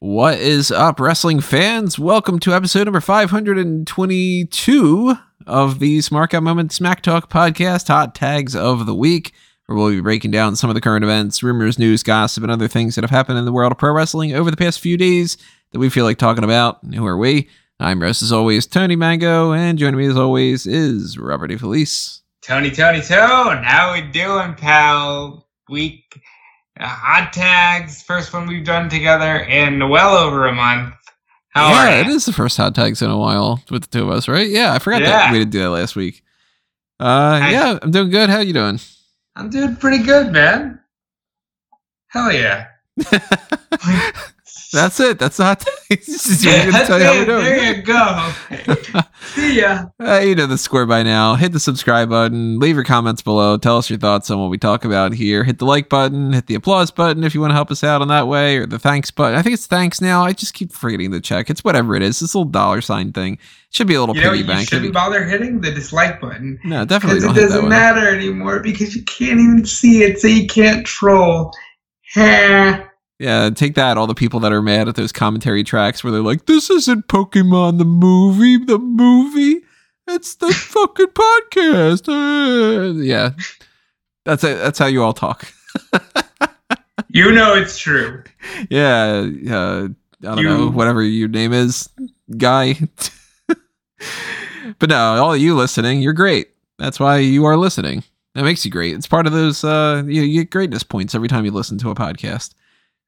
What is up, wrestling fans? Welcome to episode number 522 of the Smart Guy Moment Smack Talk podcast, Hot Tags of the Week, where we'll be breaking down some of the current events, rumors, news, gossip, and other things that have happened in the world of pro wrestling over the past few days that we feel like talking about. Who are we? I'm Russ, as always, Tony Mango, and joining me as always is Robert E. Felice. Tony, Tony, Tone, how we doing, pal? Week hot tags, first one we've done together in well over a month. How yeah, it is the first hot tags in a while with the two of us, right? Yeah, I forgot that we didn't do that last week. Uh, Hi. yeah, I'm doing good. How you doing? I'm doing pretty good, man. Hell yeah. That's it. That's not. You're Yeah, gonna tell you how we're there, you go. See ya. Uh, you know the score by now. Hit the subscribe button. Leave your comments below. Tell us your thoughts on what we talk about here. Hit the like button. Hit the applause button if you want to help us out on that way, or the thanks button. I think it's thanks now. I just keep forgetting to check. It's whatever it is. This little dollar sign thing should be a little You know piggy what you bank. shouldn't bother hitting? The dislike button. No, definitely Because it hit that doesn't matter anymore because you can't even see it, so you can't troll. Ha. Yeah, take that. All the people that are mad at those commentary tracks where they're like, "This isn't Pokemon the movie. The movie. It's the fucking podcast." Uh, yeah, that's it. That's how you all talk. You know it's true. yeah, uh, I don't You- know, whatever your name is, guy. but no, all of you listening, you're great. That's why you are listening. That makes you great. It's part of those. Uh, you, you get greatness points every time you listen to a podcast.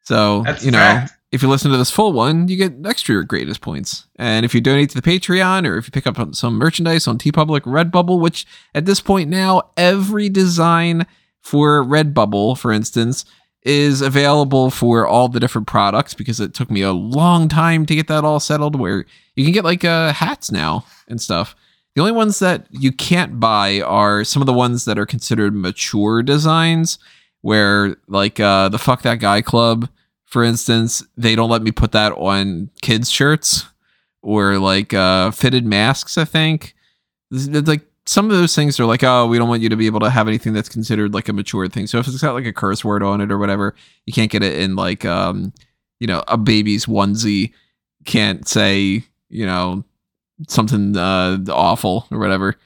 So That's you know, fact. if you listen to this full one, you get extra greatest points. And if you donate to the Patreon or if you pick up some merchandise on TeePublic, Redbubble, which at this point now every design for Redbubble, for instance, is available for all the different products because it took me a long time to get that all settled where you can get like uh, hats now and stuff. The only ones that you can't buy are some of the ones that are considered mature designs where like uh the fuck that guy club for instance they don't let me put that on kids shirts or like uh fitted masks i think. It's like some of those things are like oh we don't want you to be able to have anything that's considered like a mature thing. So if it's got like a curse word on it or whatever you can't get it in like um you know a baby's onesie can't say you know something uh awful or whatever.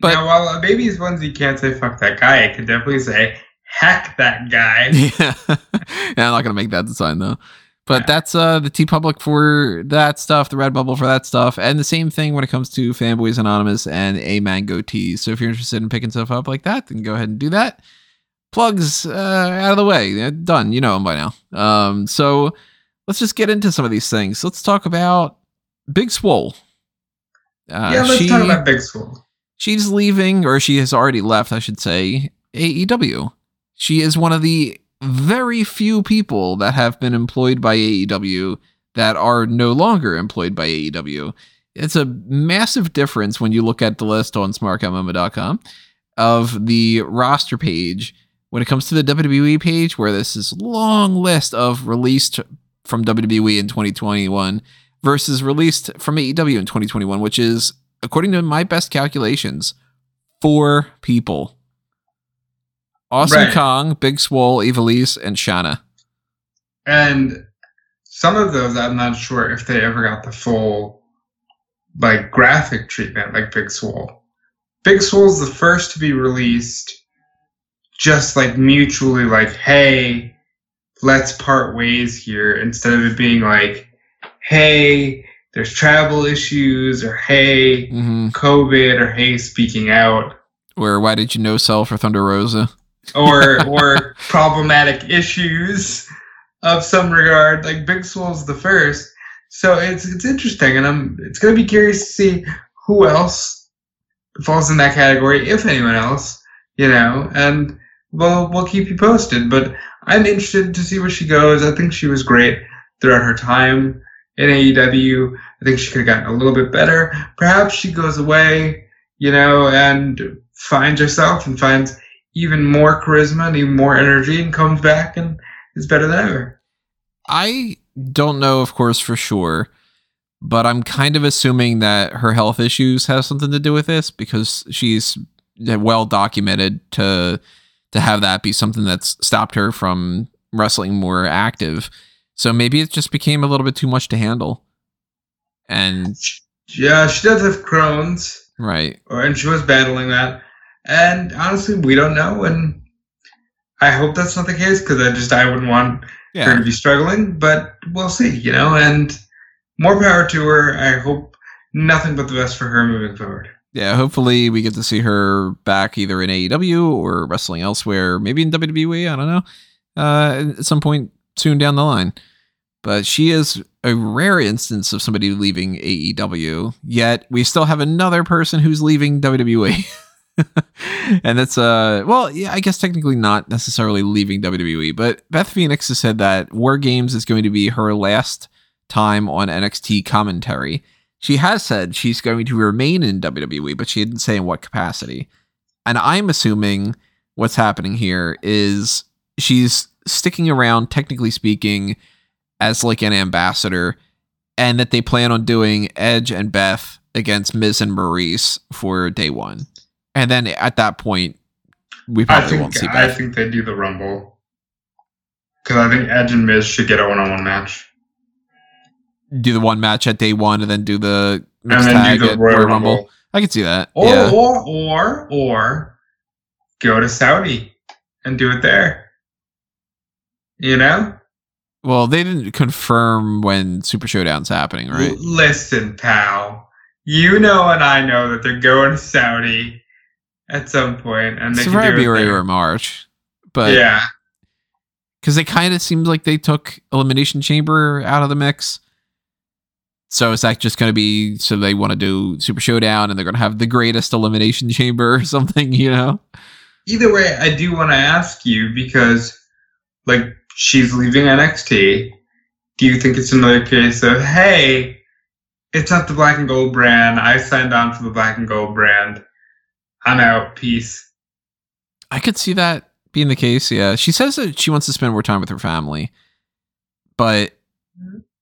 But- while a baby's onesie can't say "fuck that guy," it can definitely say "heck that guy." yeah. yeah, I'm not gonna make that design though. But Yeah. that's uh the TeePublic for that stuff, the Redbubble for that stuff, and the same thing when it comes to Fanboys Anonymous and a Mango Tees. So if you're interested in picking stuff up like that, then go ahead and do that. Plugs uh, out of the way, Yeah, done. You know them by now. Um, so let's just get into some of these things. Let's talk about Big Swole. Uh, yeah, let's she- talk about Big Swole. she's leaving, or she has already left, I should say, AEW. She is one of the very few people that have been employed by AEW that are no longer employed by AEW. It's a massive difference when you look at the list on smartcatmoma.com of the roster page when it comes to the WWE page, where this is long list of released from WWE in 2021 versus released from AEW in 2021, which is according to my best calculations, four people. Awesome Right. Kong, Big Swole, Ivelisse, and Shanna. And some of those, I'm not sure if they ever got the full, like, graphic treatment, like Big Swole. Big Swole's the first to be released, just like mutually, like, hey, let's part ways here, instead of it being like, hey, there's travel issues, or hey, hmm COVID, or hey, speaking out. Where why did you no sell for Thunder Rosa? Or or problematic issues of some regard. Like Big Swole's the first, so it's it's interesting, and I'm it's gonna be curious to see who else falls in that category, if anyone else, you know, and we'll we'll keep you posted. But I'm interested to see where she goes. I think she was great throughout her time in AEW. I think she could have gotten a little bit better. Perhaps she goes away, you know, and finds herself and finds even more charisma and even more energy and comes back and is better than ever. I don't know, of course, for sure, but I'm kind of assuming that her health issues have something to do with this because she's well documented to to have that be something that's stopped her from wrestling more active. So maybe it just became a little bit too much to handle. And Yeah, she does have Crohn's, right. or and she was battling that. And honestly, we don't know, and I hope that's not the case because I just I wouldn't want her to be struggling. But we'll see, you know. And more power to her. I hope nothing but the best for her moving forward. Yeah, hopefully we get to see her back either in AEW or wrestling elsewhere, maybe in WWE, I don't know. Uh at some point soon down the line. But she is a rare instance of somebody leaving AEW, yet we still have another person who's leaving WWE. and that's uh well yeah i guess technically not necessarily leaving wwe but beth phoenix has said that war games is going to be her last time on nxt commentary. She has said she's going to remain in wwe but she didn't say in what capacity. And i'm assuming what's happening here is she's sticking around technically speaking as like an ambassador and that they plan on doing edge and beth against miz and Maryse for day one and then at that point, we I probably think won't see I Beth. think they do the Rumble because I think Edge and Miz should get a one-on-one match, do the one match at day one and then do the and then tag do the Royal Royal Rumble. Rumble. I can see that. Or, yeah. or, or, or go to Saudi and do it there. You know? Well, they didn't confirm when Super Showdown's happening, right? Listen, pal. You know and I know that they're going to Saudi at some point, and they It's can do it February or March, but yeah, because it kind of seems like they took Elimination Chamber out of the mix. So is that just going to be so they want to do Super Showdown and they're going to have the greatest Elimination Chamber or something? You know? either way, I do want to ask you because, like, she's leaving NXT. Do you think it's another case of, hey, it's not the black and gold brand. I signed on for the black and gold brand. I'm out. Peace. I could see that being the case. Yeah, she says that she wants to spend more time with her family, but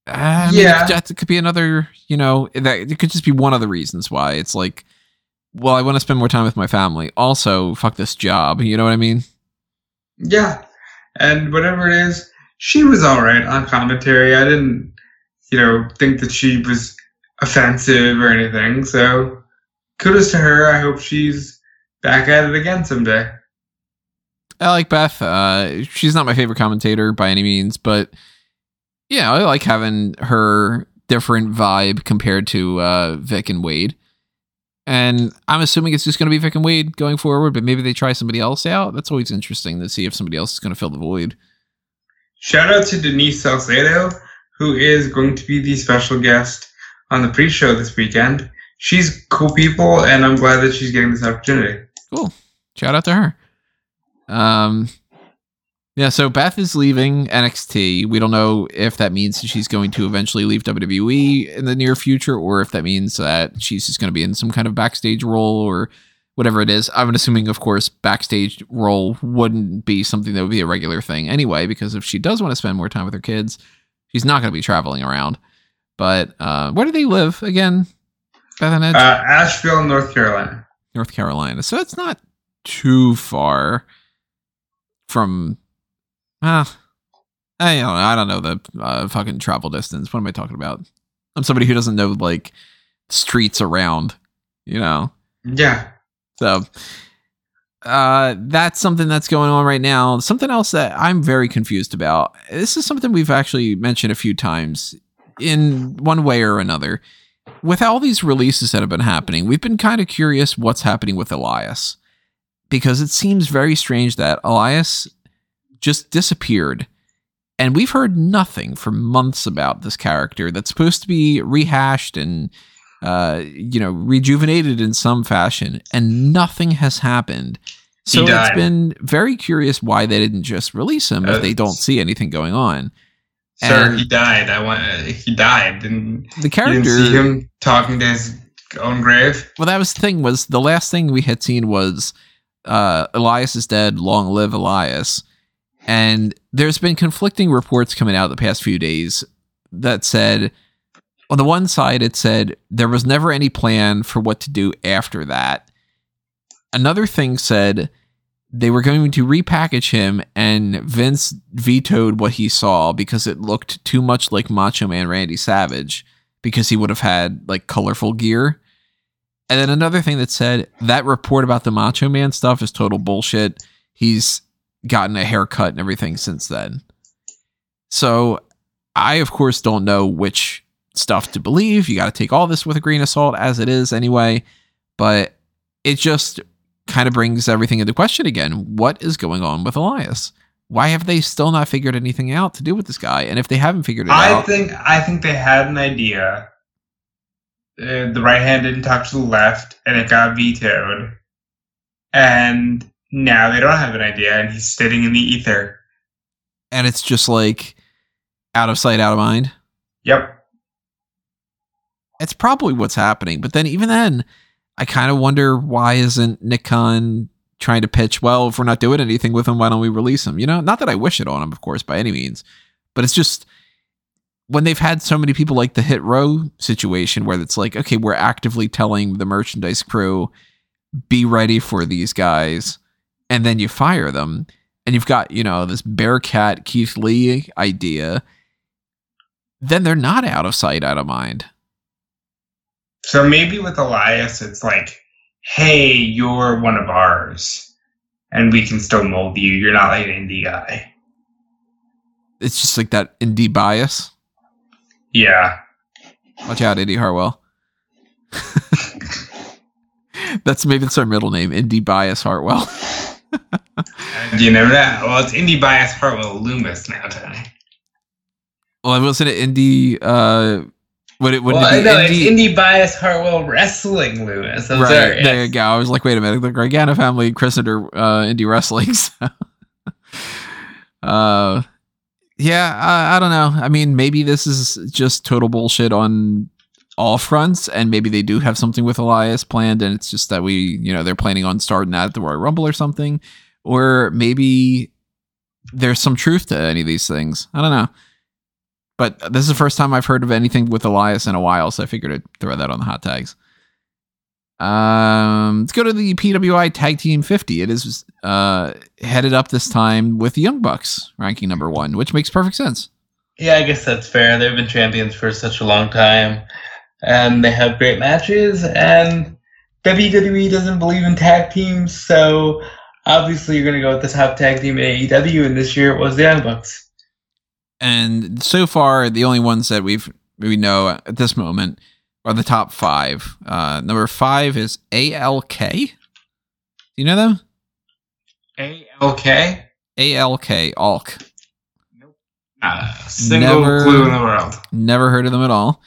uh, mean, Yeah. it could, that could be another. You know, that it could just be one of the reasons why it's like, well, I want to spend more time with my family. Also, fuck this job. You know what I mean? Yeah. And whatever it is, she was all right on commentary. I didn't, you know, think that she was offensive or anything. So kudos to her. I hope she's back at it again someday. I like Beth. Uh, she's not my favorite commentator by any means, but yeah, I like having her different vibe compared to uh, Vic and Wade. And I'm assuming it's just going to be Vic and Wade going forward, but maybe they try somebody else out. That's always interesting to see if somebody else is going to fill the void. Shout out to Denise Salcedo, who is going to be the special guest on the pre-show this weekend. She's cool people, and I'm glad that she's getting this opportunity. Cool. Shout out to her. Um, yeah, so Beth is leaving NXT. We don't know if that means she's going to eventually leave WWE in the near future, or if that means that she's just going to be in some kind of backstage role or whatever it is. I'm assuming, of course, backstage role wouldn't be something that would be a regular thing anyway, because if she does want to spend more time with her kids, she's not going to be traveling around. But uh, where do they live again? Uh, Asheville, North Carolina. North Carolina. So it's not too far from. Uh, I don't know. I don't know the uh, fucking travel distance. What am I talking about? I'm somebody who doesn't know like streets around. You know. Yeah. So uh, that's something that's going on right now. Something else that I'm very confused about. This is something we've actually mentioned a few times in one way or another. With all these releases that have been happening, we've been kind of curious what's happening with Elias because it seems very strange that Elias just disappeared. And we've heard nothing for months about this character that's supposed to be rehashed and uh, you know, rejuvenated in some fashion, and nothing has happened. So it's been very curious why they didn't just release him if Uh, they don't see anything going on. Sir, he died. I want. Uh, he died. Didn't The you character, didn't see him talking to his own grave? well, that was the thing. Was the last thing we had seen was uh, Elias is dead. Long live Elias! And there's been conflicting reports coming out the past few days that said, on the one side, it said there was never any plan for what to do after that. Another thing said they were going to repackage him, and Vince vetoed what he saw because it looked too much like Macho Man Randy Savage because he would have had like colorful gear. And then another thing that said that report about the Macho Man stuff is total bullshit. He's gotten a haircut and everything since then. So I, of course, don't know which stuff to believe. You got to take all this with a grain of salt as it is anyway. But it just kind of brings everything into question again. What is going on with Elias? Why have they still not figured anything out to do with this guy? And if they haven't figured it I out, think I think they had an idea. Uh, the right hand didn't talk to the left, and it got vetoed. And now they don't have an idea, and he's sitting in the ether. and it's just like out of sight, out of mind. Yep. It's probably what's happening. But then even then, I kind of wonder why isn't Nick Khan trying to pitch, well, if we're not doing anything with him, why don't we release him? You know, not that I wish it on him, of course, by any means, but it's just when they've had so many people like the hit row situation where it's like, okay, we're actively telling the merchandise crew, be ready for these guys, and then you fire them. And you've got, you know, this Bearcat Keith Lee idea, then they're not out of sight, out of mind. So maybe with Elias, it's like, hey, you're one of ours, and we can still mold you. You're not like an indie guy. It's just like that indie bias. Yeah. Watch out, Indi Hartwell. That's maybe it's our middle name, Indie Bias Hartwell. You never know. Well, it's indie bias Hartwell Lumis now, Tony. Well, wasn't it Indie? Uh, would it would well, it be no, Indie? it's indie bias Hartwell Wrestling Lumis. I'm right sorry. there you go. I was like, wait a minute, the Gargano family christened her uh, Indie Wrestling. So. uh, yeah, I, I don't know. I mean, maybe this is just total bullshit on all fronts, and maybe they do have something with Elias planned, and it's just that we, you know, they're planning on starting that at the Royal Rumble or something, or maybe there's some truth to any of these things. I don't know. But this is the first time I've heard of anything with Elias in a while, so I figured I'd throw that on the hot tags. Um, let's go to the PWI Tag Team 50. It is uh, headed up this time with the Young Bucks ranking number one, which makes perfect sense. Yeah, I guess that's fair. They've been champions for such a long time, and they have great matches. And WWE doesn't believe in tag teams, so obviously you're going to go with the top tag team in AEW. And this year it was the Young Bucks. And so far, the only ones that we've we know at this moment are the top five. Uh, number five is ALK. Do you know them? ALK? ALK, ALK. Nope. Uh, single Never- clue in the world. Never heard of them at all.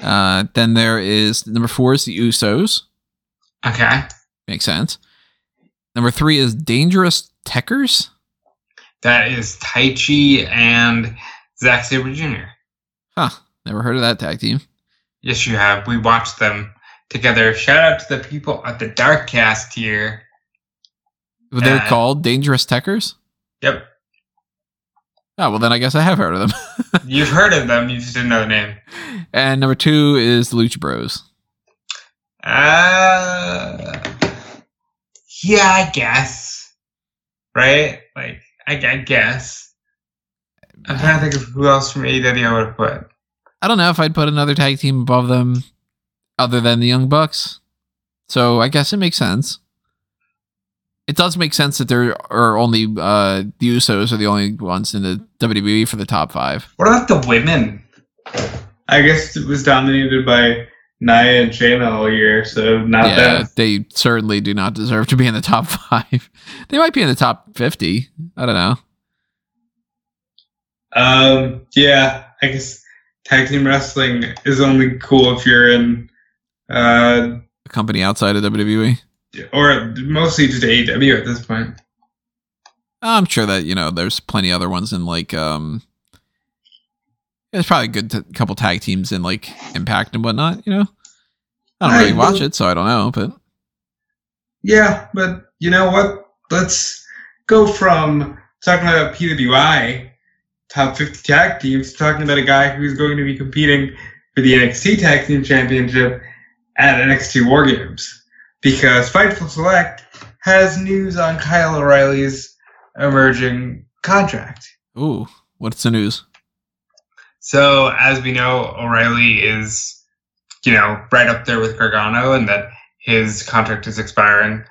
Uh, then there is number four is the Usos. Okay. Makes sense. Number three is Dangerous Tekkers. That is Taichi and Zack Sabre Jr. Huh. Never heard of that tag team. Yes, you have. We watched them together. Shout out to the people at the Dark Cast here. They're called Dangerous Tekkers? Yep. Oh, well, then I guess I have heard of them. You've heard of them, you just didn't know the name. and number two is the Lucha Bros. Uh, yeah, I guess. Right? Like, I, I guess. I'm trying to think of who else from AEW I would have put. I don't know if I'd put another tag team above them other than the Young Bucks. So I guess it makes sense. It does make sense that there are only uh, the Usos are the only ones in the WWE for the top five. What about the women? I guess it was dominated by Nia and Shayna all year, so not yeah, bad. they certainly do not deserve to be in the top five. They might be in the top fifty. I don't know. Um, yeah, I guess tag team wrestling is only cool if you're in, uh, A company outside of WWE. or mostly just AEW at this point. I'm sure that you know there's plenty other ones in like um. There's probably a good t- couple tag teams in like Impact and whatnot. You know, I don't really I watch it, so I don't know. But Yeah, but you know what? Let's go from talking about PWI, top 50 tag teams, talking about a guy who's going to be competing for the NXT Tag Team Championship at NXT War Games. Because Fightful Select has news on Kyle O'Reilly's emerging contract. Ooh, what's the news? So, as we know, O'Reilly is, you know, right up there with Gargano, and that his contract is expiring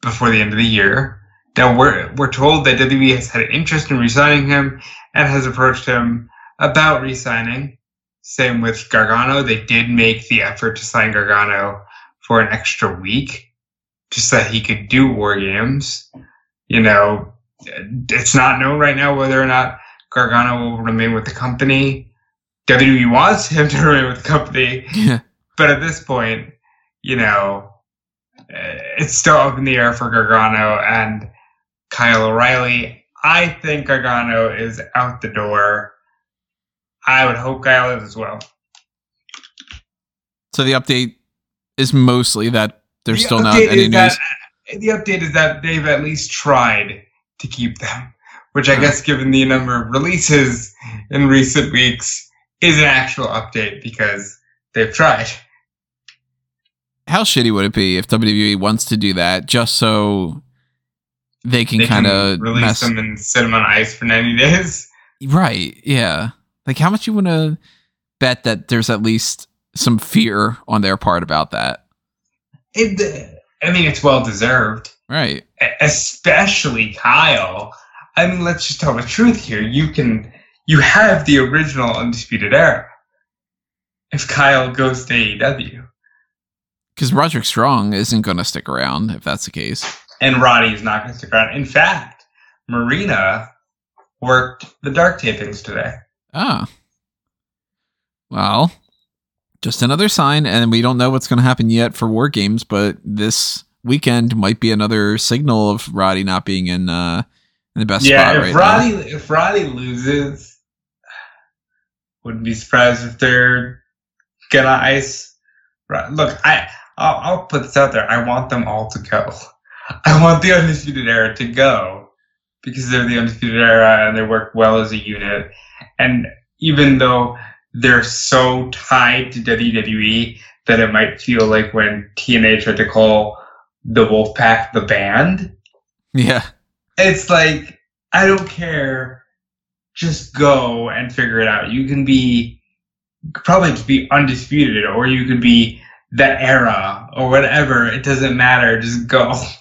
before the end of the year. Now, we're we're told that WWE has had an interest in re-signing him and has approached him about re-signing. Same with Gargano. They did make the effort to sign Gargano for an extra week, just so that he could do War Games. You know, it's not known right now whether or not Gargano will remain with the company. WWE wants him to remain with the company, Yeah. but at this point, you know, it's still up in the air for Gargano and Kyle O'Reilly. I think Gargano is out the door. I would hope Kyle is as well. So the update is mostly that there's The still not any news. that- the update is that they've at least tried to keep them, which I Huh. guess, given the number of releases in recent weeks, is an actual update because they've tried. How shitty would it be if WWE wants to do that just so they can kind of release mess? them and set them on ice for 90 days. Right? Yeah. Like how much you want to bet that there's at least some fear on their part about that? It, I mean, it's well deserved, Right. especially Kyle. I mean, let's just tell the truth here. You can, you have the original Undisputed Era. If Kyle goes to AEW, Because Roderick Strong isn't going to stick around if that's the case. And Roddy is not going to stick around. In fact, Marina worked the dark tapings today. Ah. Well, just another sign, and we don't know what's going to happen yet for War Games, but this weekend might be another signal of Roddy not being in uh in the best yeah, spot if right Roddy if Roddy loses, wouldn't be surprised if they're gonna ice. Look, I I'll, I'll put this out there. I want them all to go. I want the undisputed era to go because they're the undisputed era and they work well as a unit. And even though they're so tied to WWE that it might feel like when TNA tried to call the Wolfpack the band. Yeah. it's like I don't care. Just go and figure it out. You can be probably just be undisputed, or you could be the era, or whatever. It doesn't matter. Just go.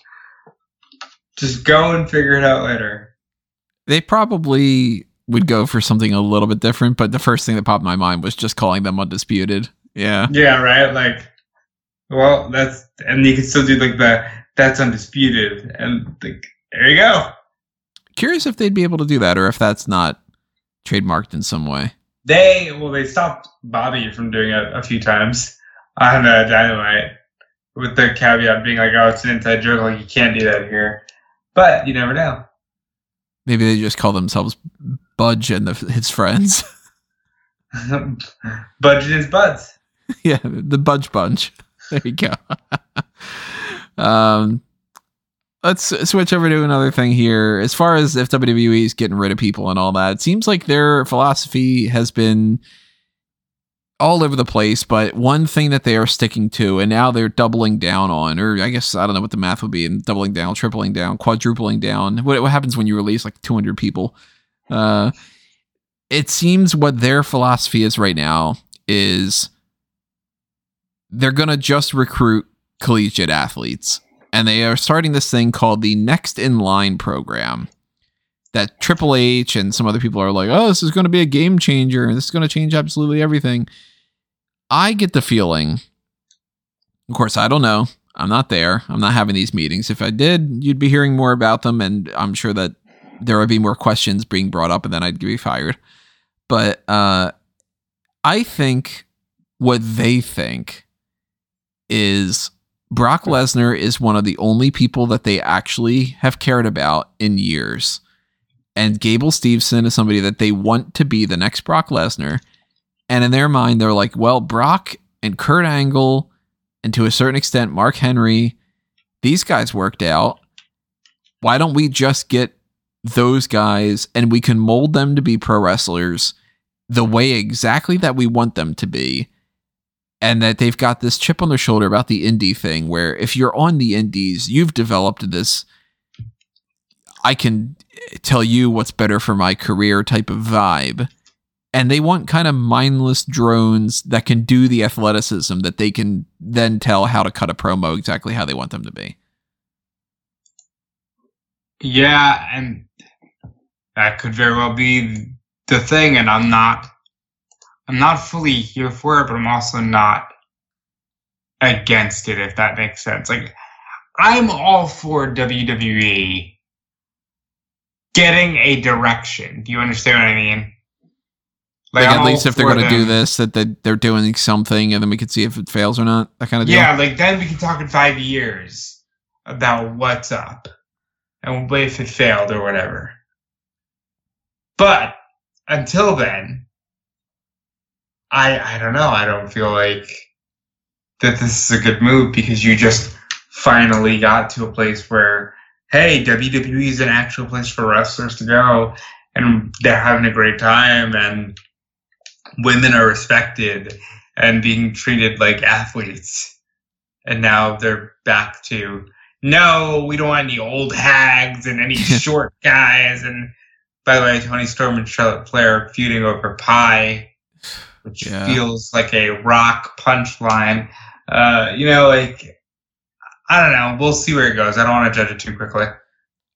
Just go and figure it out later. They probably would go for something a little bit different, but the first thing that popped in my mind was just calling them undisputed. Yeah. Yeah, right. Like, well, that's and you can still do like the that's undisputed, and like there you go. Curious if they'd be able to do that or if that's not trademarked in some way. They well, they stopped Bobby from doing it a few times on uh, Dynamite, with the caveat being like, "Oh, it's an inside joke. Like you can't do that here." But you never know. Maybe they just call themselves Budge and the, his friends. Budget is buds. yeah, the Budge Bunch. There you go. um, let's switch over to another thing here. As far as if WWE is getting rid of people and all that, it seems like their philosophy has been all over the place. But one thing that they are sticking to, and now they're doubling down on, or I guess I don't know what the math would be, and doubling down, tripling down, quadrupling down. What, what happens when you release like 200 people? Uh, it seems what their philosophy is right now is they're going to just recruit collegiate athletes. And they are starting this thing called the Next in Line program. That Triple H and some other people are like, oh, this is going to be a game changer and this is going to change absolutely everything. I get the feeling, of course, I don't know. I'm not there. I'm not having these meetings. If I did, you'd be hearing more about them. And I'm sure that there would be more questions being brought up and then I'd be fired. But uh, I think what they think is Brock Lesnar is one of the only people that they actually have cared about in years. And Gable Steveson is somebody that they want to be the next Brock Lesnar. And in their mind, they're like, well, Brock and Kurt Angle, and to a certain extent, Mark Henry, these guys worked out. Why don't we just get those guys and we can mold them to be pro wrestlers the way exactly that we want them to be? and that they've got this chip on their shoulder about the indie thing where if you're on the indies you've developed this i can tell you what's better for my career type of vibe and they want kind of mindless drones that can do the athleticism that they can then tell how to cut a promo exactly how they want them to be Yeah, and that could very well be the thing, and I'm not I'm not fully here for it, but I'm also not against it, if that makes sense. Like I'm all for WWE getting a direction. Do you understand what I mean? like, I'm at least if they're going to do this that they, they're doing something and then we can see if it fails or not that kind of deal Yeah, like then we can talk in five years about what's up and if it failed or whatever. But until then, I I don't know. I don't feel like that this is a good move because you just finally got to a place where hey, WWE is an actual place for wrestlers to go and they're having a great time and women are respected and being treated like athletes and now they're back to no, we don't want any old hags and any short guys. And by the way, Toni Storm and Charlotte Flair feuding over pie, which Yeah. feels like a rock punchline. Uh, you know, like I don't know. We'll see where it goes. I don't want to judge it too quickly.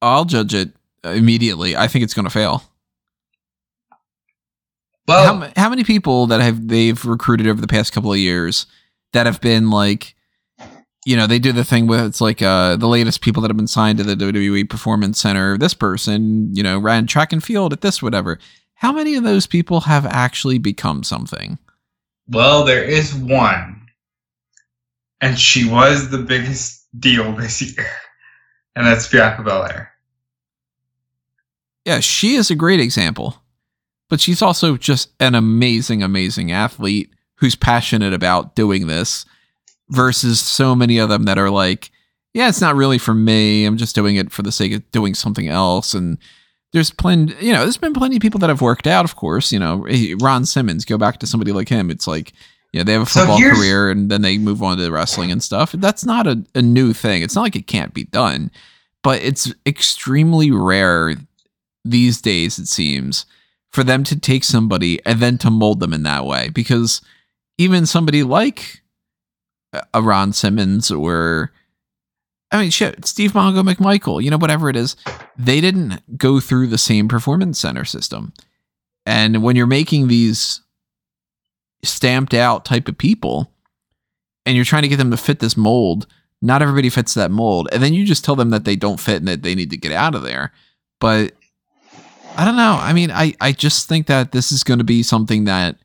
i'll judge it immediately i think it's going to fail Well, how, how many people that have they've recruited over the past couple of years that have been like you know they do the thing with it's like uh the latest people that have been signed to the WWE Performance Center this person you know ran track and field at this whatever how many of those people have actually become something well, there is one, and she was the biggest deal this year, and that's Bianca Belair. yeah she is a great example. But she's also just an amazing amazing athlete who's passionate about doing this versus so many of them that are like yeah it's not really for me. I'm just doing it for the sake of doing something else. And there's plenty you know there's been plenty of people that have worked out of course. You know eh, ron simmons go back to somebody like him. It's like you know they have a football here's- career and then they move on to wrestling and stuff. That's not a, a new thing. It's not like it can't be done but it's extremely rare these days it seems for them to take somebody and then to mold them in that way. Because even somebody like a Ron Simmons or I mean shit Steve Mongo McMichael you know whatever it is they didn't go through the same performance center system. And when you're making these stamped out type of people and you're trying to get them to fit this mold not everybody fits that mold and then you just tell them that they don't fit and that they need to get out of there but I don't know. I mean, I, I just think that this is going to be something that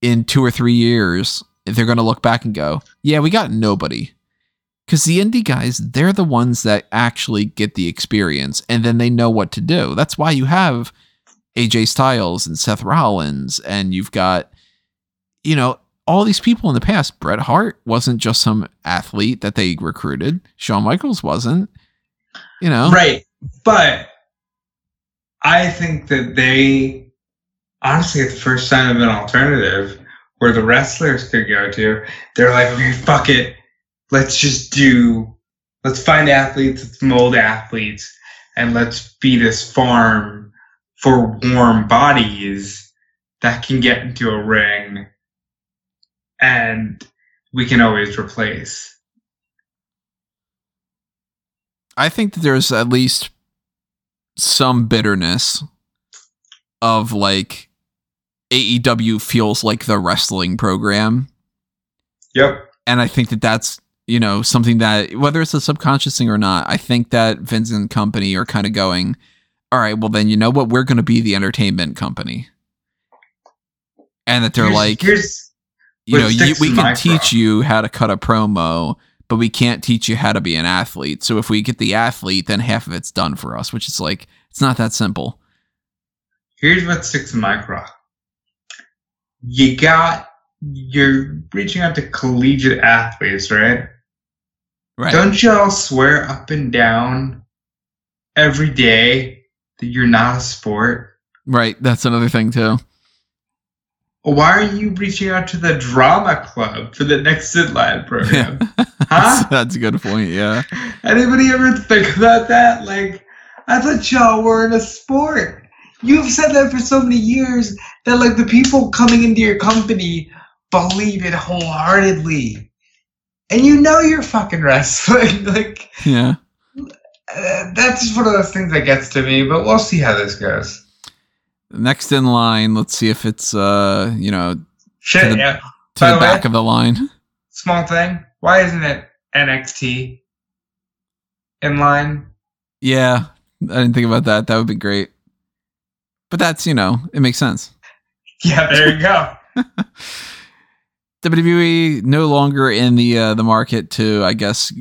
in two or three years, they're going to look back and go, yeah, we got nobody. Because the indie guys, they're the ones that actually get the experience and then they know what to do. That's why you have AJ Styles and Seth Rollins, and you've got, you know, all these people in the past. Bret Hart wasn't just some athlete that they recruited, Shawn Michaels wasn't, you know. Right. But I think that they honestly at the first sign of an alternative where the wrestlers could go to, they're like, okay, fuck it. Let's just do let's find athletes, let's mold athletes, and let's be this farm for warm bodies that can get into a ring and we can always replace. I think that there's at least some bitterness of like AEW feels like the wrestling program. Yep. And I think that that's, you know, something that, whether it's a subconscious thing or not, I think that Vince and company are kind of going, all right, well, then you know what? We're going to be the entertainment company. And that they're Here's- like, here's you know, you, we can teach you how to cut a promo, but we can't teach you how to be an athlete. So if we get the athlete, then half of it's done for us, which is like, it's not that simple. here's what sticks in my craw. You got you're reaching out to collegiate athletes, right? Right. Don't y'all swear up and down every day that you're not a sport? right. That's another thing too. Why aren't you reaching out to the drama club for the next Sidlad program? that's, Huh? that's a good point. Yeah. Anybody ever think about that? Like, I thought y'all were in a sport. You've said that for so many years that like the people coming into your company believe it wholeheartedly, and you know you're fucking wrestling. like, Yeah. uh, that's just one of those things that gets to me. But we'll see how this goes. Next in line, let's see if it's uh, you know, Shit, To the- yeah. to the the back way- of the line. Small thing. Why isn't it NXT in line? Yeah. I didn't think about that. That would be great. But that's, you know, it makes sense. Yeah, there you go. WWE no longer in the uh, the market to, I guess,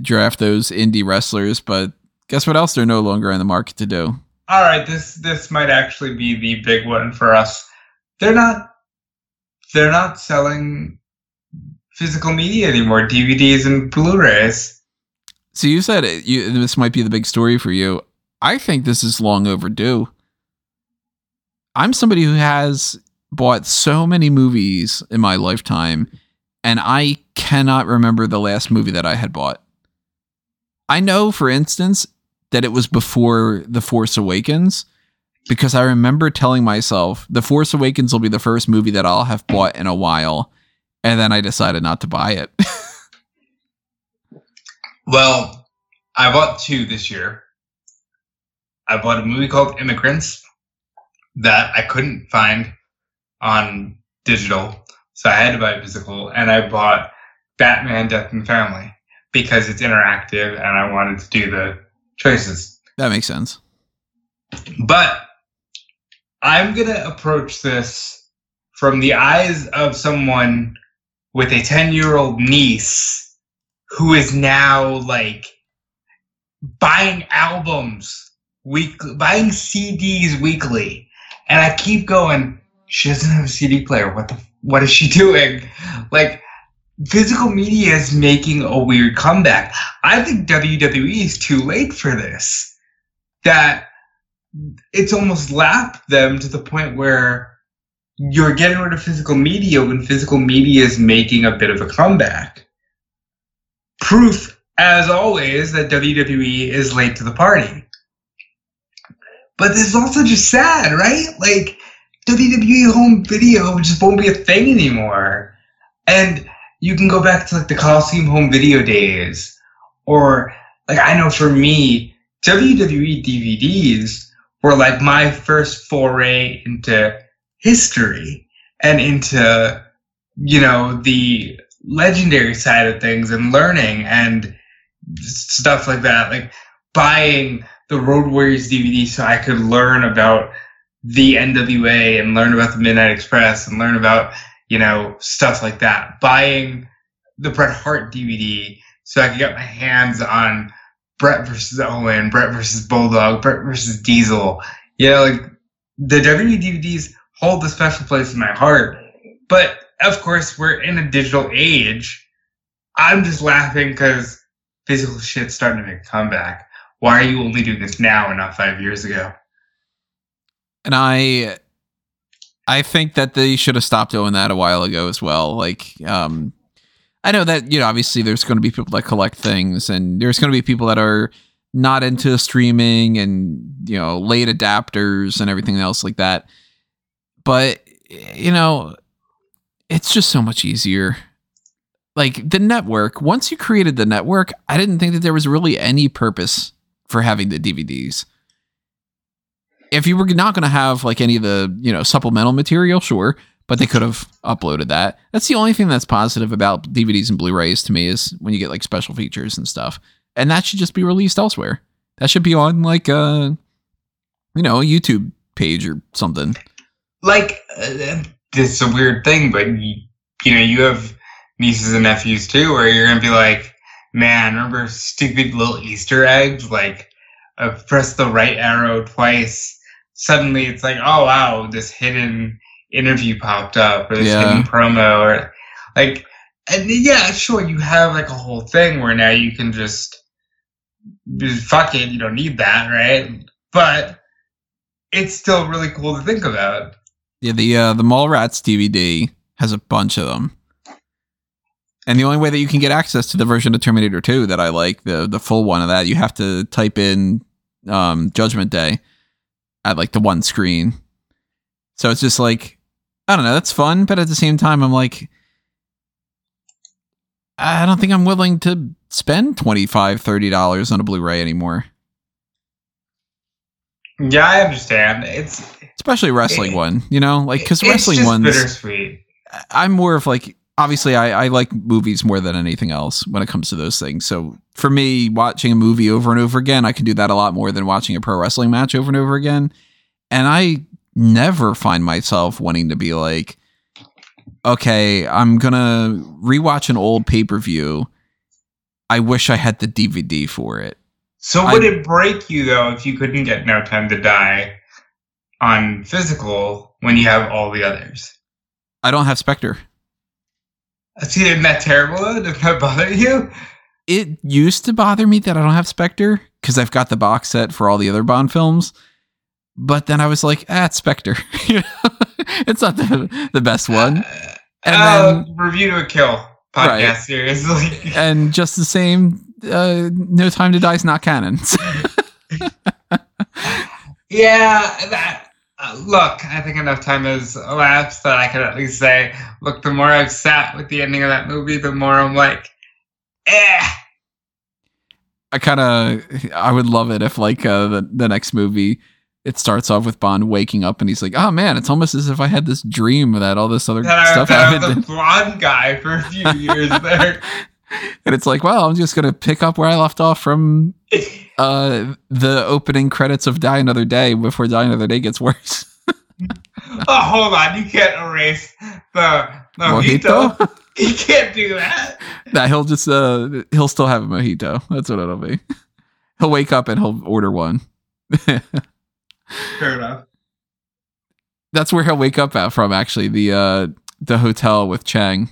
draft those indie wrestlers. But guess what else they're no longer in the market to do? All right, this this might actually be the big one for us. They're not they're not selling physical media anymore, DVDs and Blu-rays. So you said it, you, this might be the big story for you. I think this is long overdue. I'm somebody who has bought so many movies in my lifetime, and I cannot remember the last movie that I had bought. I know, for instance, that it was before The Force Awakens because I remember telling myself The Force Awakens will be the first movie that I'll have bought in a while, and then I decided not to buy it. Well, I bought two this year. I bought a movie called Immigrants that I couldn't find on digital, so I had to buy physical, and I bought Batman: Death and Family because it's interactive, and I wanted to do the choices. that makes sense. But I'm going to approach this from the eyes of someone with a 10 year old niece who is now like buying albums weekly, buying CDs weekly. And I keep going, she doesn't have a CD player. What the, what is she doing? Like, physical media is making a weird comeback. I think WWE is too late for this. That it's almost lapped them to the point where you're getting rid of physical media when physical media is making a bit of a comeback. Proof, as always, that WWE is late to the party. But this is also just sad, right? Like, WWE home video just won't be a thing anymore. And you can go back to like the Coliseum home video days. Or, like, I know for me, WWE DVDs were like my first foray into history and into you know the legendary side of things and learning and stuff like that like buying the road warriors dvd so i could learn about the nwa and learn about the midnight express and learn about you know stuff like that buying the bret hart dvd so i could get my hands on Bret versus Owen, Bret versus Bulldog, Bret versus Diesel. Yeah, like the WWE DVDs hold a special place in my heart. But of course, we're in a digital age. I'm just laughing because physical shit's starting to make a comeback. Why are you only doing this now and not five years ago? and I I think that they should have stopped doing that a while ago as well. Like, um, I know that you know obviously there's going to be people that collect things, and there's going to be people that are not into streaming and you know late adapters and everything else like that. But you know, it's just so much easier. Like the network, once you created the network, I didn't think that there was really any purpose for having the DVDs if you were not going to have like any of the you know supplemental material sure but they could have uploaded that that's the only thing that's positive about dvds and blu-rays to me is when you get like special features and stuff and that should just be released elsewhere that should be on like a you know a youtube page or something Like, uh, is a weird thing, but you, you know, you have nieces and nephews too, where you're gonna be like, man, remember stupid little Easter eggs? Like, uh, press the right arrow twice. Suddenly, it's like, oh wow, this hidden interview popped up, or this Yeah. hidden promo, or like, and yeah, sure, you have like a whole thing where now you can just, just fuck it, you don't need that, right? But it's still really cool to think about. Yeah, the uh, the Mallrats DVD has a bunch of them. And the only way that you can get access to the version of Terminator 2 that I like, the the full one of that, you have to type in um, Judgment Day at like the one screen. So it's just like I don't know, that's fun, but at the same time I'm like I don't think I'm willing to spend 25 30 dollars on a Blu-ray anymore. Yeah, I understand. It's Especially wrestling It- one, you know, like because wrestling ones. bittersweet. I'm more of like obviously I, I like movies more than anything else when it comes to those things. So for me, watching a movie over and over again, I can do that a lot more than watching a pro wrestling match over and over again. And I never find myself wanting to be like, okay, I'm gonna rewatch an old pay per view. I wish I had the DVD for it. So I- would it break you though if you couldn't get No Time to Die on physical when you have all the others? I don't have Spectre. See, isn't that terrible? though? Does that bother you? it used to bother me that I don't have Spectre because I've got the box set for all the other Bond films. But then I was like, ah, it's Spectre. it's not the, the best one. Uh, And uh, review to a kill podcast Right. series. Like, And just the same, uh, No Time to Die is not canon. yeah, that. Uh, look, I think enough time has elapsed that I can at least say, look, the more I've sat with the ending of that movie, the more I'm like, eh. I kind of, I would love it if like uh, the, the next movie, it starts off with Bond waking up and he's like, oh man, it's almost as if I had this dream that all this other That I, stuff I happened. was the blonde guy for a few years there. and it's like, well, I'm just going to pick up where I left off from uh the opening credits of Die Another Day before Die Another Day gets worse. oh, hold on, you can't erase the mojito. Mojito? You can't do that. nah, he'll just uh he'll still have a mojito. That's what it'll be. He'll wake up and he'll order one. Fair enough. That's where he'll wake up at from actually, the uh the hotel with Chang.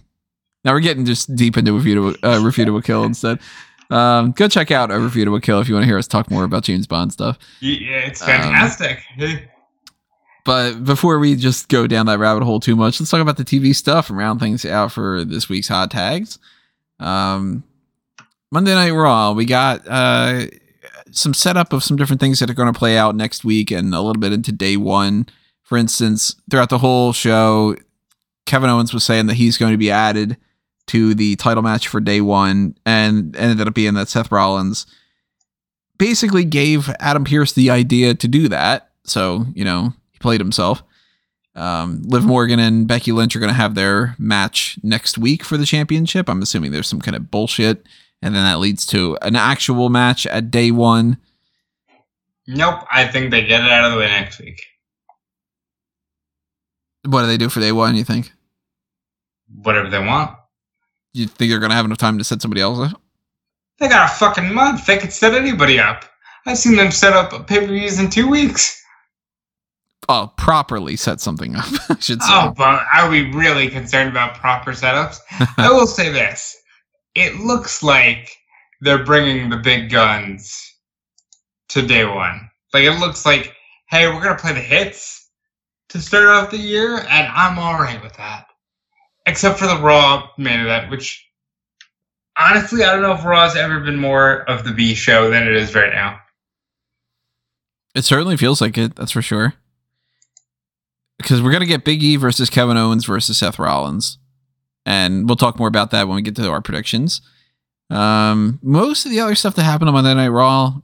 Now we're getting just deep into to uh, a kill instead. Um, go check out to a kill if you want to hear us talk more about James Bond stuff. Yeah, it's Um, fantastic. But before we just go down that rabbit hole too much, let's talk about the TV stuff and round things out for this week's hot tags. Um, Monday Night Raw, we got uh, some setup of some different things that are going to play out next week and a little bit into day one. For instance, throughout the whole show, Kevin Owens was saying that he's going to be added to the title match for day one and ended up being that Seth Rollins basically gave Adam Pierce the idea to do that. So, you know, he played himself. Um, Liv Morgan and Becky Lynch are going to have their match next week for the championship. I'm assuming there's some kind of bullshit. And then that leads to an actual match at day one. nope, I think they get it out of the way next week. What do they do for day one, you think? Whatever they want. You think they're going to have enough time to set somebody else up? They got a fucking month. They could set anybody up. I've seen them set up pay per views in two weeks. Oh, properly set something up, I should say. Oh, but are we really concerned about proper setups? I will say this: it looks like they're bringing the big guns to day one. Like it looks like, hey, we're gonna play the hits to start off the year, and I'm all right with that. Except for the Raw main event, which honestly, I don't know if Raw's ever been more of the B show than it is right now. It certainly feels like it, that's for sure. Because we're going to get Big E versus Kevin Owens versus Seth Rollins. And we'll talk more about that when we get to our predictions. Um, most of the other stuff that happened on Monday Night Raw,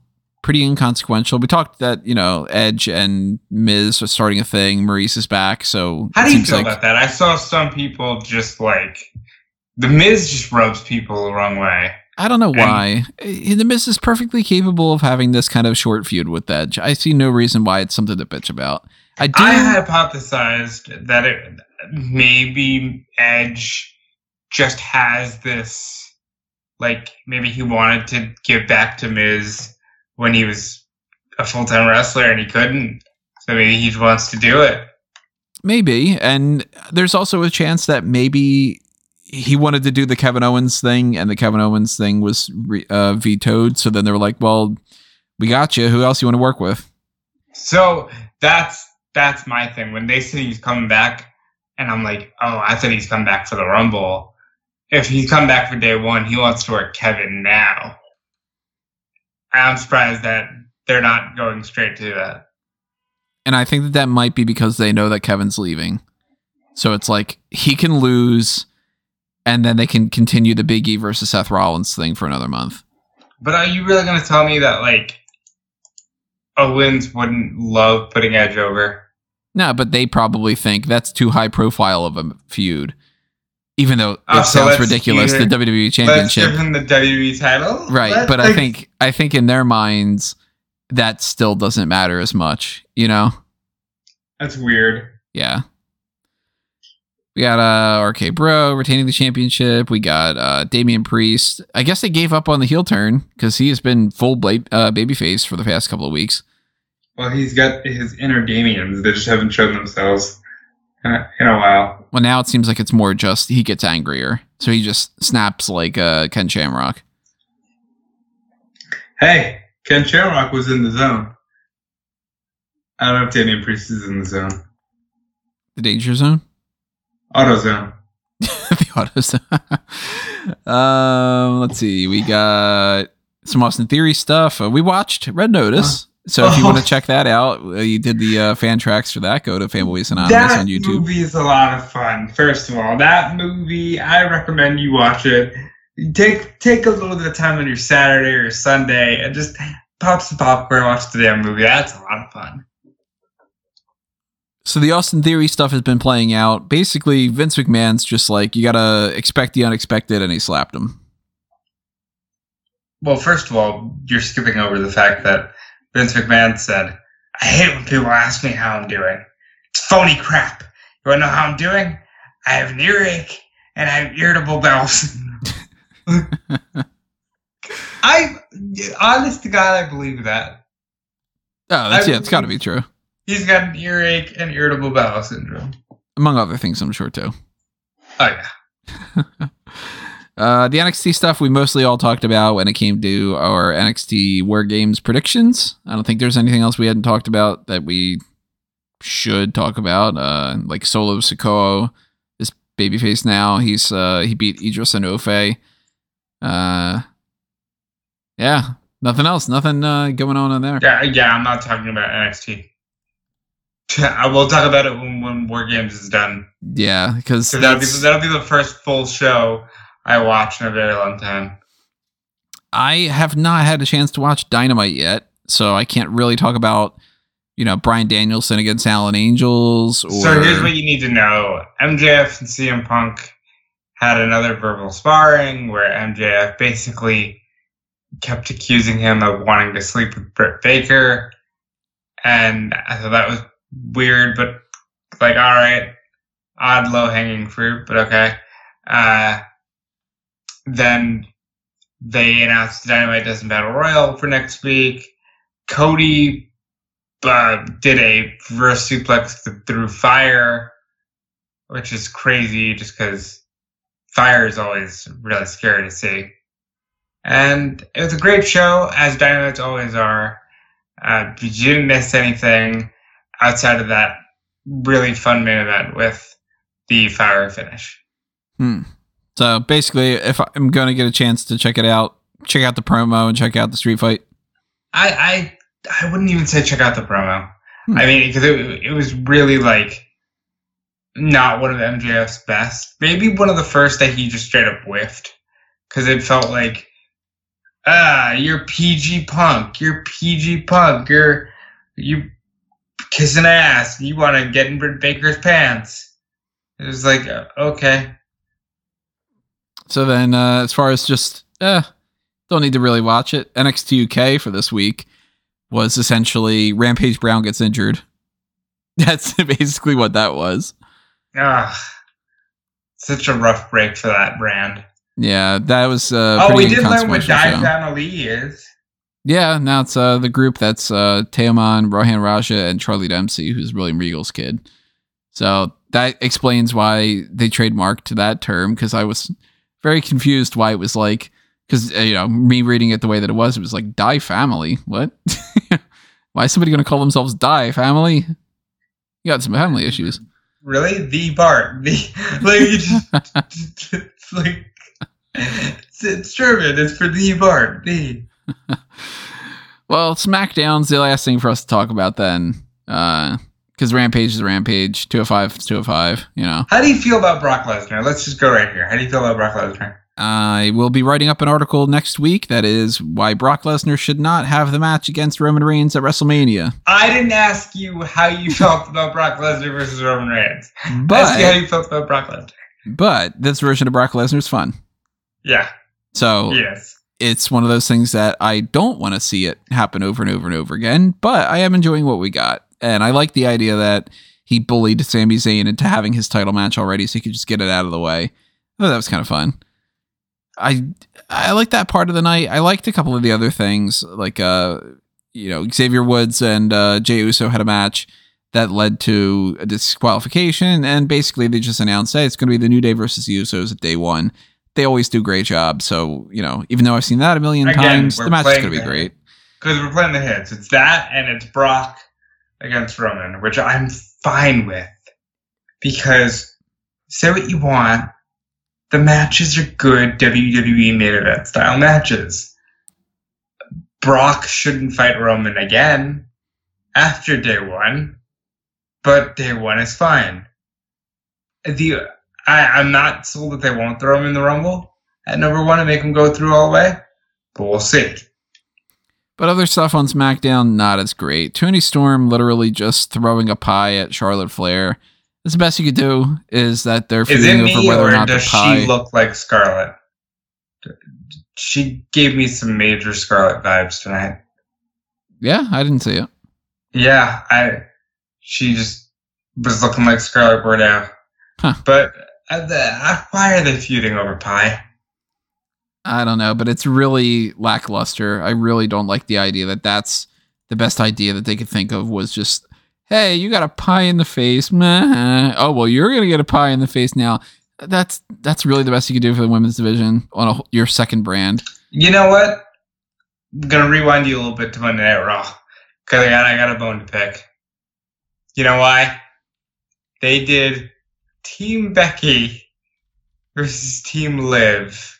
pretty inconsequential. We talked that, you know, Edge and Miz are starting a thing. Maryse is back. So How do you feel like- about that? I saw some people just like the Miz just rubs people the wrong way. I don't know And- why. Eh, The Miz is perfectly capable of having this kind of short feud with Edge. I see no reason why it's something to bitch about. I do. I hypothesized that it maybe Edge just has this like maybe he wanted to give back to Miz when he was a full time wrestler and he couldn't. So maybe he wants to do it. Maybe. And there's also a chance that maybe he wanted to do the Kevin Owens thing and the Kevin Owens thing was re- uh, vetoed. So then they were like, well, we got you. Who else you want to work with? So that's that's my thing. When they say he's coming back, and I'm like, oh, I thought he's coming back for the Rumble. If he's come back for day one, he wants to work Kevin now. I'm surprised that they're not going straight to that. And I think that that might be because they know that Kevin's leaving. So it's like he can lose and then they can continue the Big E versus Seth Rollins thing for another month. But are you really going to tell me that, like, Owens wouldn't love putting Edge over? No, but they probably think that's too high profile of a feud. Even though it so sounds let's ridiculous, the either- WWE Let's Championship. give him the WWE title, Right, Let- but I think I think in their minds that still doesn't matter as much, you know? that's weird. Yeah. We got uh RK Bro retaining the championship. We got uh Damian Priest. I guess they gave up on the heel turn because he has been full blade uh babyface for the past couple of weeks. Well, he's got his inner Damians. They just haven't shown themselves in a, in a while. Well now it seems like it's more just he gets angrier. So he just snaps like uh Ken Shamrock. Hey, Ken Shamrock was in the zone. I don't know if Damian Priest is in the zone. The danger zone? Auto zone. the autos. um, let's see. We got some Austin Theory stuff. Uh, we watched Red Notice. So if you Oh. want to check that out, uh, you did the uh, fan tracks for that. Go to Fanboys Anonymous that on YouTube. That movie is a lot of fun. First of all, that movie, I recommend you watch it. Take take a little bit of time on your Saturday or Sunday and just pop some popcorn, watch the damn movie. That's a lot of fun. So the Austin Theory stuff has been playing out. Basically, Vince McMahon's just like you gotta expect the unexpected, and he slapped him. Well, first of all, you're skipping over the fact that Vince McMahon said, I hate when people ask me how I'm doing. It's phony crap. You want to know how I'm doing? I have an earache and I have irritable bowel syndrome. I, honest to God, I believe that. Oh, that's I- yeah, it's got to be true. He's got an earache and irritable bowel syndrome. Among other things, I'm sure too. Oh, yeah. Uh, the NXT stuff we mostly all talked about when it came to our NXT War Games predictions. I don't think there's anything else we hadn't talked about that we should talk about. Uh, like Solo Sikoa is babyface now. He's uh, he beat Idris Enofe. Uh, yeah, nothing else. Nothing uh, going on in there. Yeah, yeah, I'm not talking about NXT. I will talk about it when, when War Games is done. Yeah, because that'll be that'll be the first full show I watched in a very long time. I have not had a chance to watch Dynamite yet, so I can't really talk about you know Bryan Danielson against Alan Angels. Or So here's what you need to know: MJF and CM Punk had another verbal sparring where MJF basically kept accusing him of wanting to sleep with Britt Baker, and I thought that was weird, but like, all right, odd low hanging fruit, but okay. Uh, then they announced Dynamite Diamond Battle Royal for next week. Cody uh, did a reverse suplex th- through fire, which is crazy just because fire is always really scary to see. And it was a great show, as Dynamites always are. Uh, you didn't miss anything outside of that really fun main event with the fire finish. Hmm. So basically, if I'm going to get a chance to check it out, check out the promo and check out the street fight. I I, I wouldn't even say check out the promo. Hmm. I mean, because it, it was really like not one of MJF's best. Maybe one of the first that he just straight up whiffed. Because it felt like, ah, you're PG punk. You're PG punk. You're you kissing ass. You want to get in Britt Baker's pants. It was like, uh, okay. So then, uh, as far as just, eh, don't need to really watch it. NXT UK for this week was essentially Rampage Brown gets injured. That's basically what that was. Ah, such a rough break for that brand. Yeah, that was uh, oh, we did learn what. Die Familie is. Yeah, now it's uh, the group that's uh, Teoman, Rohan Raja, and Charlie Dempsey, who's William Regal's kid. So that explains why they trademarked that term because I was very confused why it was like because uh, you know me reading it the way that it was, it was like Die Family. What? why is somebody going to call themselves Die Family? You got some family issues. Really, the Bart, the like, just, it's like it's, it's German. It's for the Bart, the. Well, SmackDown's the last thing for us to talk about then. Because Rampage is Rampage. 205 is 205, you know. How do you feel about Brock Lesnar? Let's just go right here. How do you feel about Brock Lesnar? I will be writing up an article next week that is why Brock Lesnar should not have the match against Roman Reigns at WrestleMania. I didn't ask you how you felt about Brock Lesnar versus Roman Reigns. I asked you how But you felt about Brock Lesnar. but this version of Brock Lesnar is fun. Yeah. So Yes. it's one of those things that I don't want to see it happen over and over and over again, but I am enjoying what we got. And I like the idea that he bullied Sami Zayn into having his title match already so he could just get it out of the way. I thought that was kind of fun. I I like that part of the night. I liked a couple of the other things, like uh, you know, Xavier Woods and uh, Jay Uso had a match that led to a disqualification, and basically they just announced, "Hey, it's going to be the New Day versus the Usos at day one." They always do a great job, so you know, even though I've seen that a million Again, times, the match is going to be great. Because we're playing the hits. It's that and it's Brock against Roman, which I'm fine with. Because say what you want, the matches are good WWE main event style matches. Brock shouldn't fight Roman again after day one, but day one is fine. The I, I'm not sold that they won't throw him in the Rumble at number one and make him go through all the way, but we'll see. But other stuff on SmackDown, not as great. Toni Storm literally just throwing a pie at Charlotte Flair. That's the best you could do. Is that they're Is it me over whether or or does she look like Scarlett? She gave me some major Scarlett vibes tonight. yeah, I didn't see it. Yeah, I. She just was looking like Scarlett Bordeaux. Huh. But uh, the, uh, why are they feuding over pie? I don't know, but it's really lackluster. I really don't like the idea that that's the best idea that they could think of was just, hey, you got a pie in the face. Meh. Oh well, you're gonna get a pie in the face now. That's that's really the best you could do for the women's division on a, your second brand. You know what? I'm gonna rewind you a little bit to Monday Night Raw because I got I got a bone to pick. You know why? They did Team Becky versus Team Liv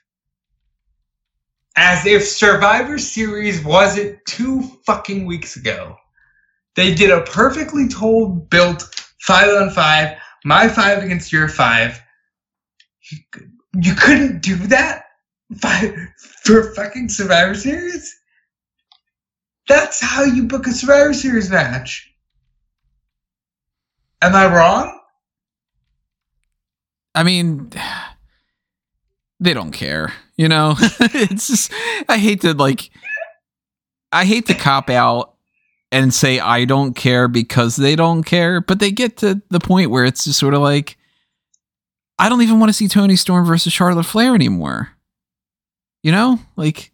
as if Survivor Series wasn't two fucking weeks ago. They did a perfectly told built five on five, my five against your five. You, couldn't do that for fucking Survivor Series? That's how you book a Survivor Series match. Am I wrong? I mean, they don't care, you know? it's just, I hate to like, I hate to cop out and say I don't care because they don't care, but they get to the point where it's just sort of like, I don't even want to see Toni Storm versus Charlotte Flair anymore. You know? Like,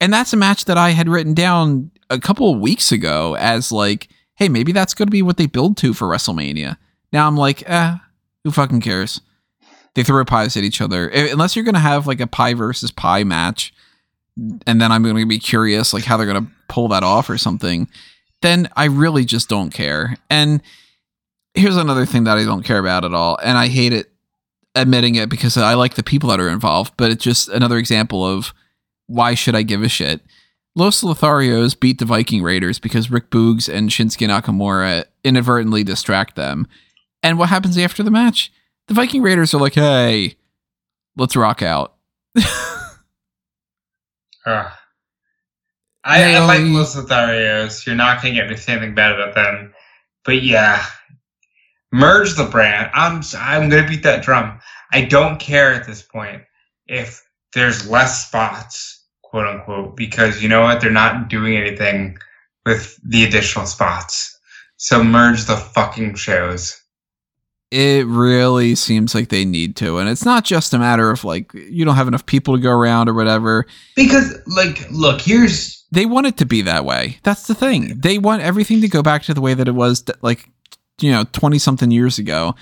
and that's a match that I had written down a couple of weeks ago as like, hey, maybe that's going to be what they build to for WrestleMania. Now I'm like, eh, who fucking cares? They throw pies at each other. Unless you're going to have like a pie versus pie match, and then I'm going to be curious like how they're going to pull that off or something, then I really just don't care. And here's another thing that I don't care about at all. And I hate it admitting it because I like the people that are involved, but it's just another example of why should I give a shit? Los Lotharios beat the Viking Raiders because Rick Boogs and Shinsuke Nakamura inadvertently distract them. And what happens after the match? The Viking Raiders are like, hey, let's rock out. Ugh. I, I like Los Lotharios. You're not going to get me to say anything bad about them. But yeah, merge the brand. I'm I'm going to beat that drum. I don't care at this point if there's less spots, quote unquote, because you know what? They're not doing anything with the additional spots. So merge the fucking shows. It really seems like they need to. And it's not just a matter of like, you don't have enough people to go around or whatever. Because, like, look, here's They want it to be that way. That's the thing. They want everything to go back to the way that it was like, you know, 20 something years ago.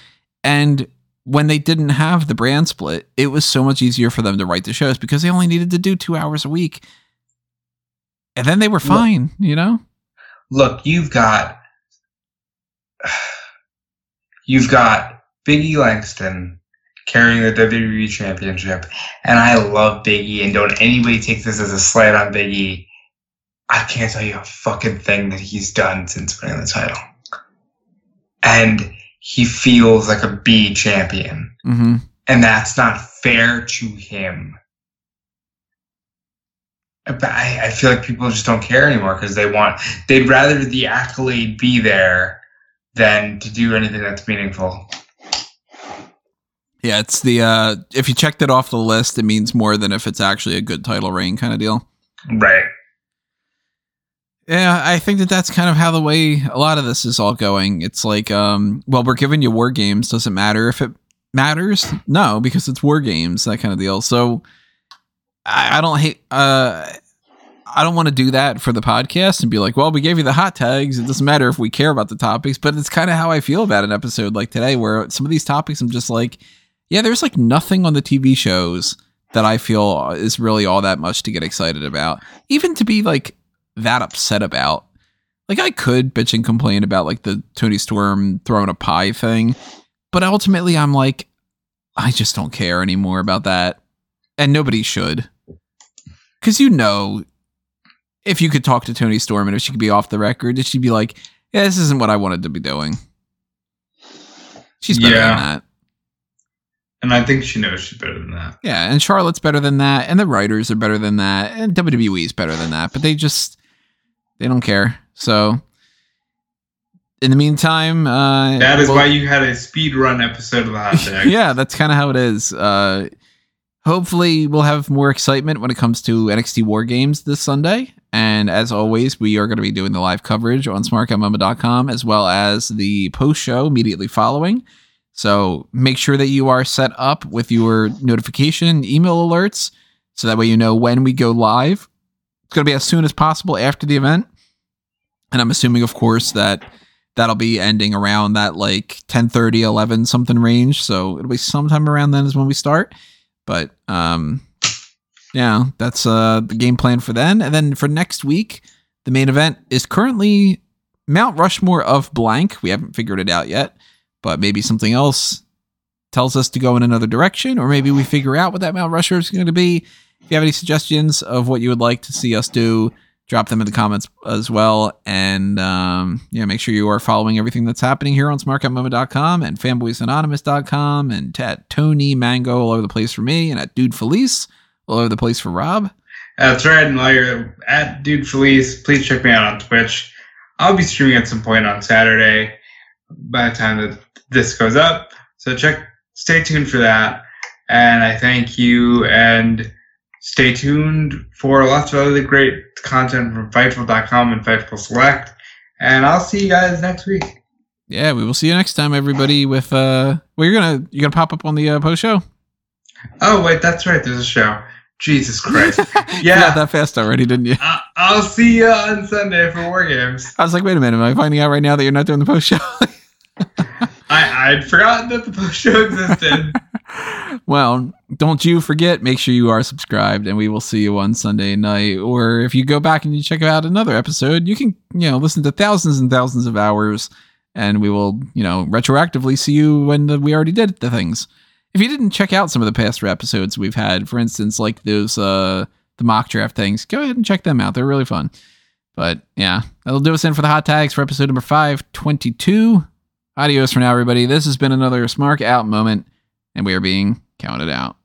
And when they didn't have the brand split, it was so much easier for them to write the shows because they only needed to do two hours a week. And then they were fine, you know? look, you've got you've got Biggie Langston carrying the WWE Championship, and I love Biggie, and don't anybody take this as a slight on Biggie. I can't tell you a fucking thing that he's done since winning the title. And he feels like a B champion. hmm And that's not fair to him. But I, I feel like people just don't care anymore because they want, they'd rather the accolade be there than to do anything that's meaningful. Yeah, it's the uh if you checked it off the list, it means more than if it's actually a good title reign kind of deal. Right. Yeah, I think that that's kind of how the way a lot of this is all going. It's like, um, well, we're giving you war games. Does it matter if it matters? No, because it's war games, that kind of deal. So I, I don't hate. Uh, I don't want to do that for the podcast and be like, well, we gave you the hot tags. It doesn't matter if we care about the topics, but it's kind of how I feel about an episode like today, where some of these topics, I'm just like, yeah, there's like nothing on the TV shows that I feel is really all that much to get excited about. Even to be like that upset about. Like I could bitch and complain about like the Toni Storm throwing a pie thing, but ultimately I'm like, I just don't care anymore about that, and nobody should, because you know, if you could talk to Toni Storm and if she could be off the record, she'd be like, yeah, this isn't what I wanted to be doing. She's better Yeah. than that. And I think she knows she's better than that. Yeah, and Charlotte's better than that, and the writers are better than that, and WWE is better than that, but they just they don't care. So in the meantime, uh That is we'll- why you had a speed run episode of the hot tag. yeah, that's kind of how it is. Uh hopefully we'll have more excitement when it comes to NXT War Games this Sunday. And as always, we are going to be doing the live coverage on smarkoutmoment.com as well as the post show immediately following. So make sure that you are set up with your notification email alerts so that way you know when we go live. It's going to be as soon as possible after the event. And I'm assuming, of course, that that'll be ending around that like 10 30 11 something range so it'll be sometime around then is when we start but um yeah that's uh the game plan for then. And then for next week the main event is currently mount rushmore of blank. We haven't figured it out yet but maybe something else tells us to go in another direction or maybe we figure out what that mount rushmore is going to be. If you have any suggestions of what you would like to see us do drop them in the comments as well. And um, yeah, make sure you are following everything that's happening here on smarkoutmoment.com and fanboysanonymous.com and at Tony Mango all over the place for me and at Dude Felice all over the place for Rob. That's right. And while you're at Dude Felice, please check me out on Twitch. I'll be streaming at some point on Saturday by the time that this goes up. So check, stay tuned for that. And I thank you and stay tuned for lots of other great content from Fightful.com and Fightful Select. And I'll see you guys next week. Yeah, we will see you next time, everybody. With uh, well, you're gonna you're gonna pop up on the uh, post show. Oh, wait, that's right. There's a show. Jesus Christ. yeah, Yeah. that fast already, didn't you? I- I'll see you on Sunday for War Games. I was like, wait a minute, am I finding out right now that you're not doing the post show? I, I'd forgotten that the post show existed. well, don't you forget, make sure you are subscribed and we will see you on Sunday night. Or if you go back and you check out another episode, you can, you know, listen to thousands and thousands of hours and we will, you know, retroactively see you when the, we already did the things. If you didn't check out some of the past episodes we've had, for instance, like those, uh, the mock draft things, go ahead and check them out. They're really fun. But yeah, that'll do us in for the hot tags for episode number 522. Adios for now, everybody. This has been another Smark Out moment, and we are being counted out.